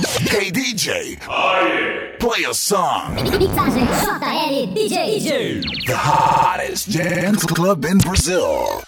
Hey DJ, Aye. Oh, play a song. DJ. The hottest dance club in Brazil.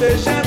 Yeah.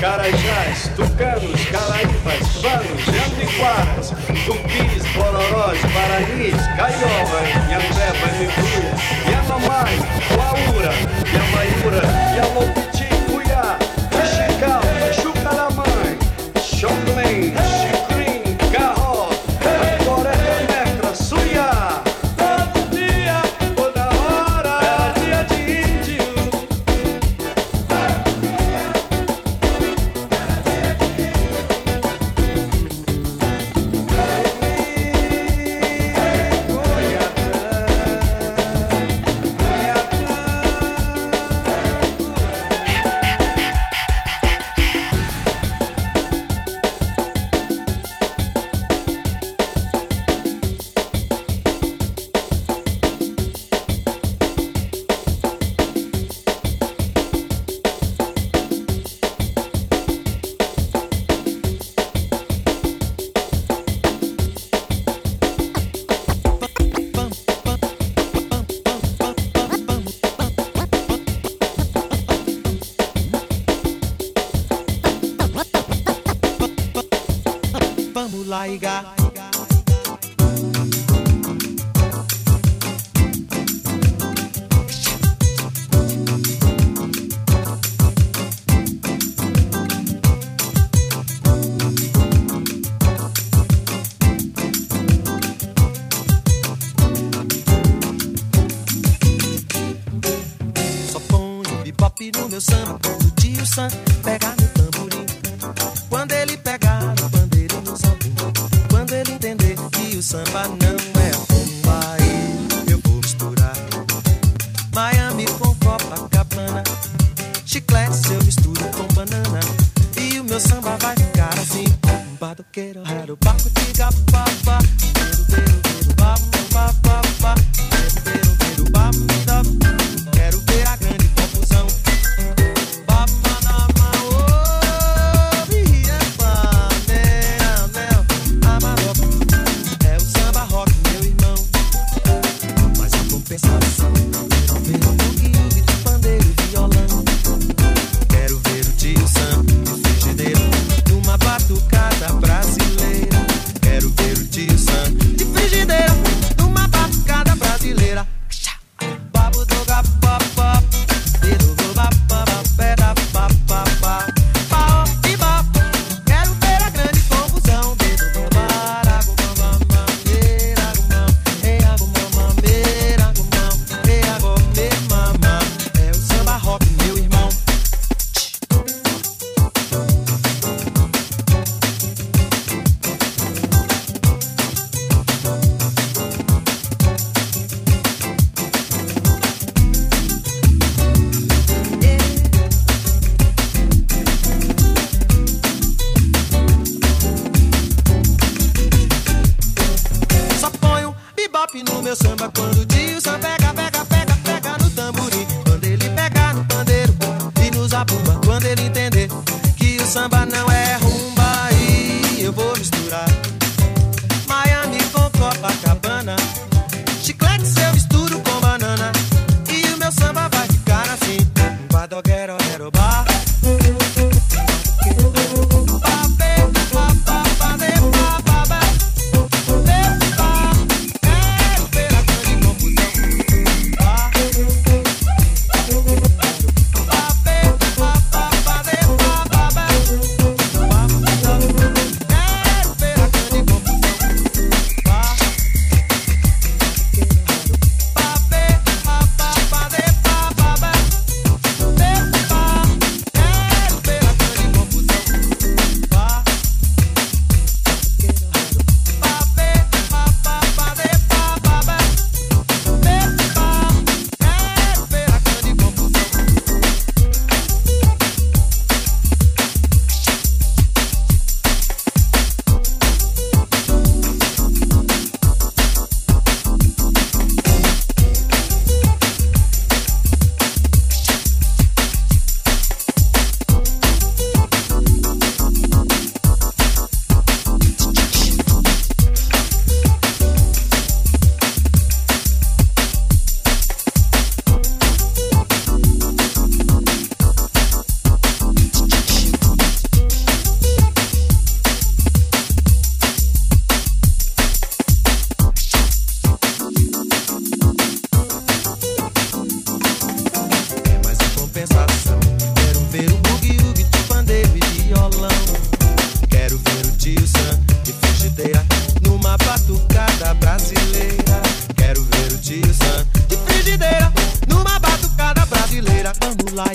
carajás, tucanos, caraíbas, vanos, jambiquaras, tupis, bororós, paranis, caiovas, yambebas, ibus, yamamás, uaura, yamaiura, yalopá.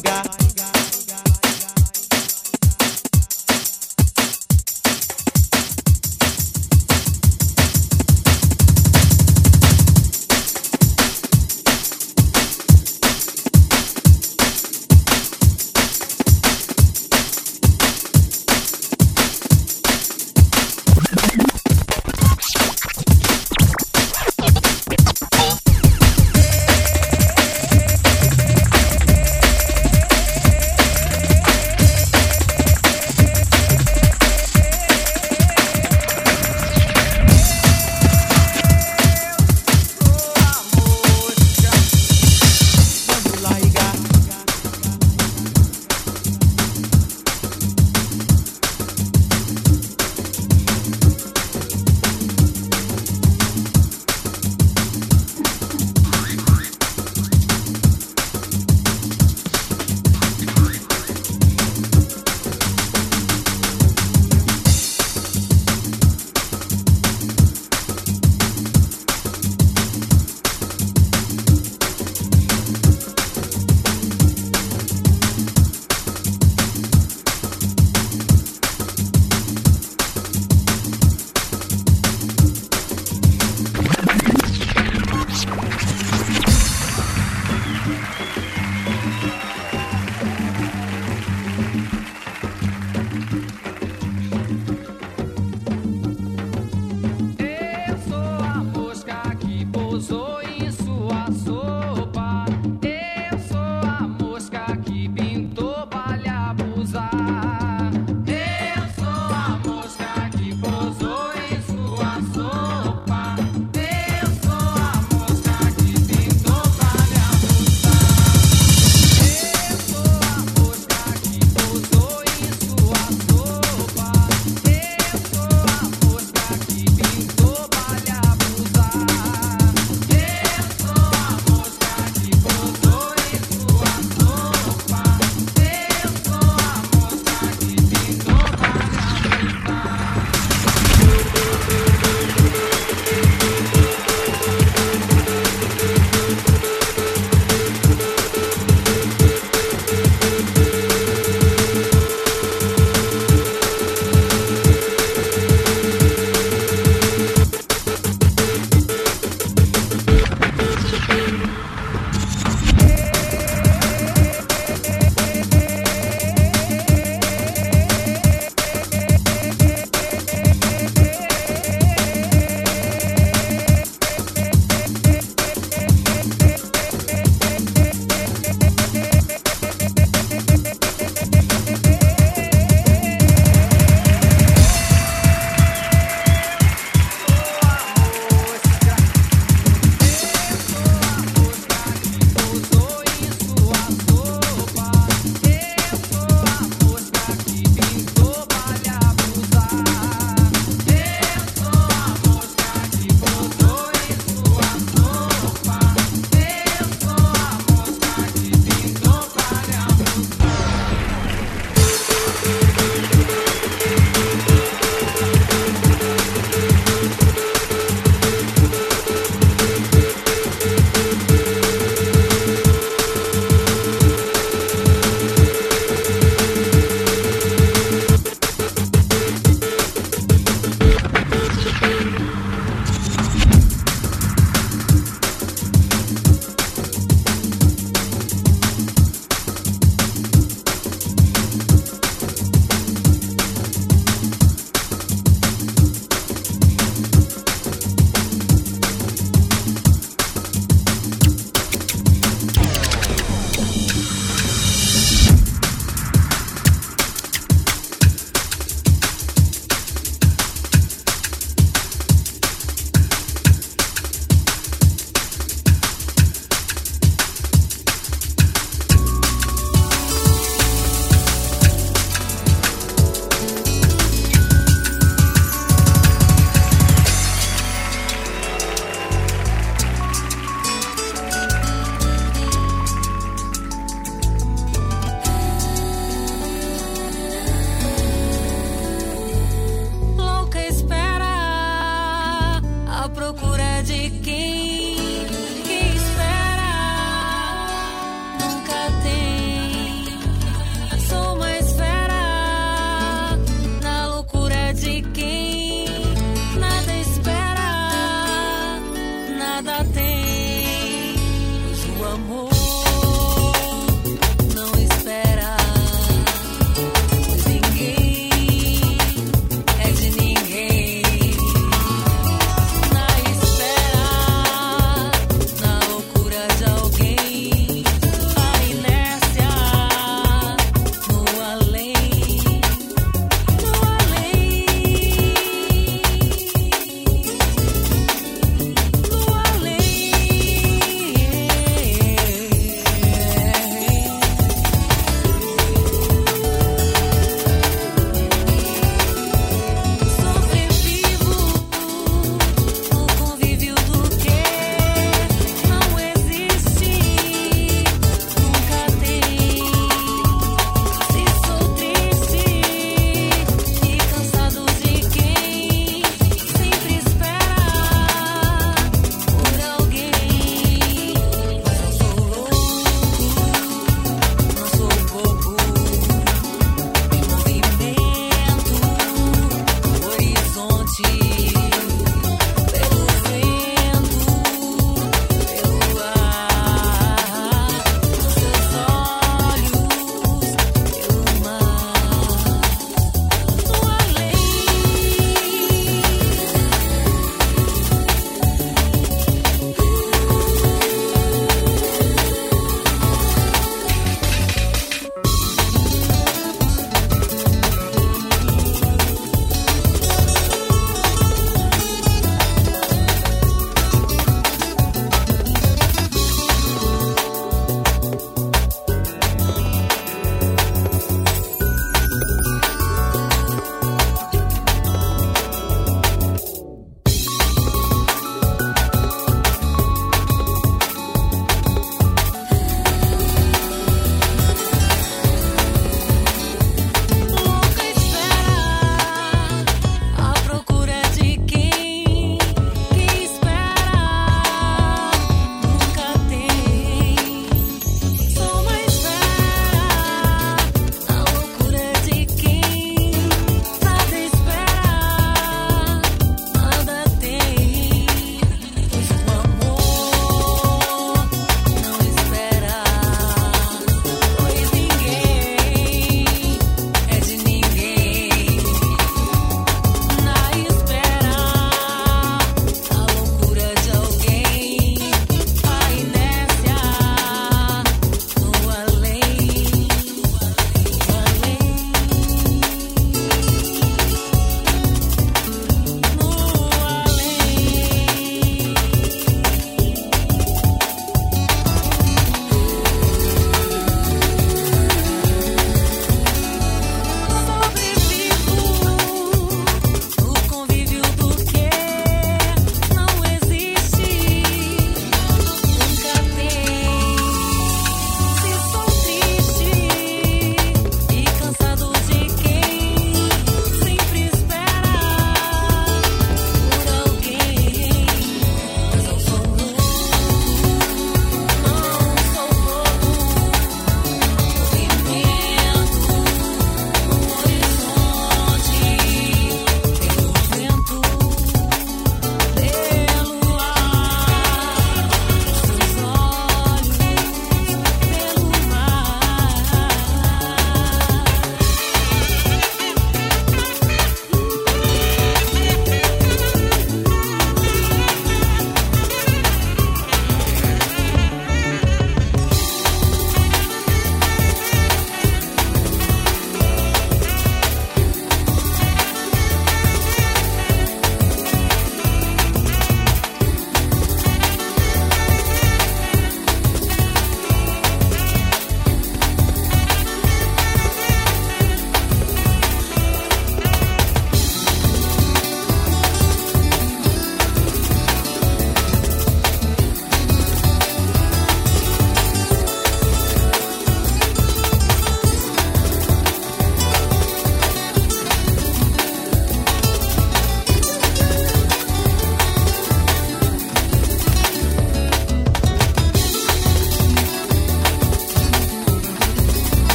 got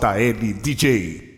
JL DJ.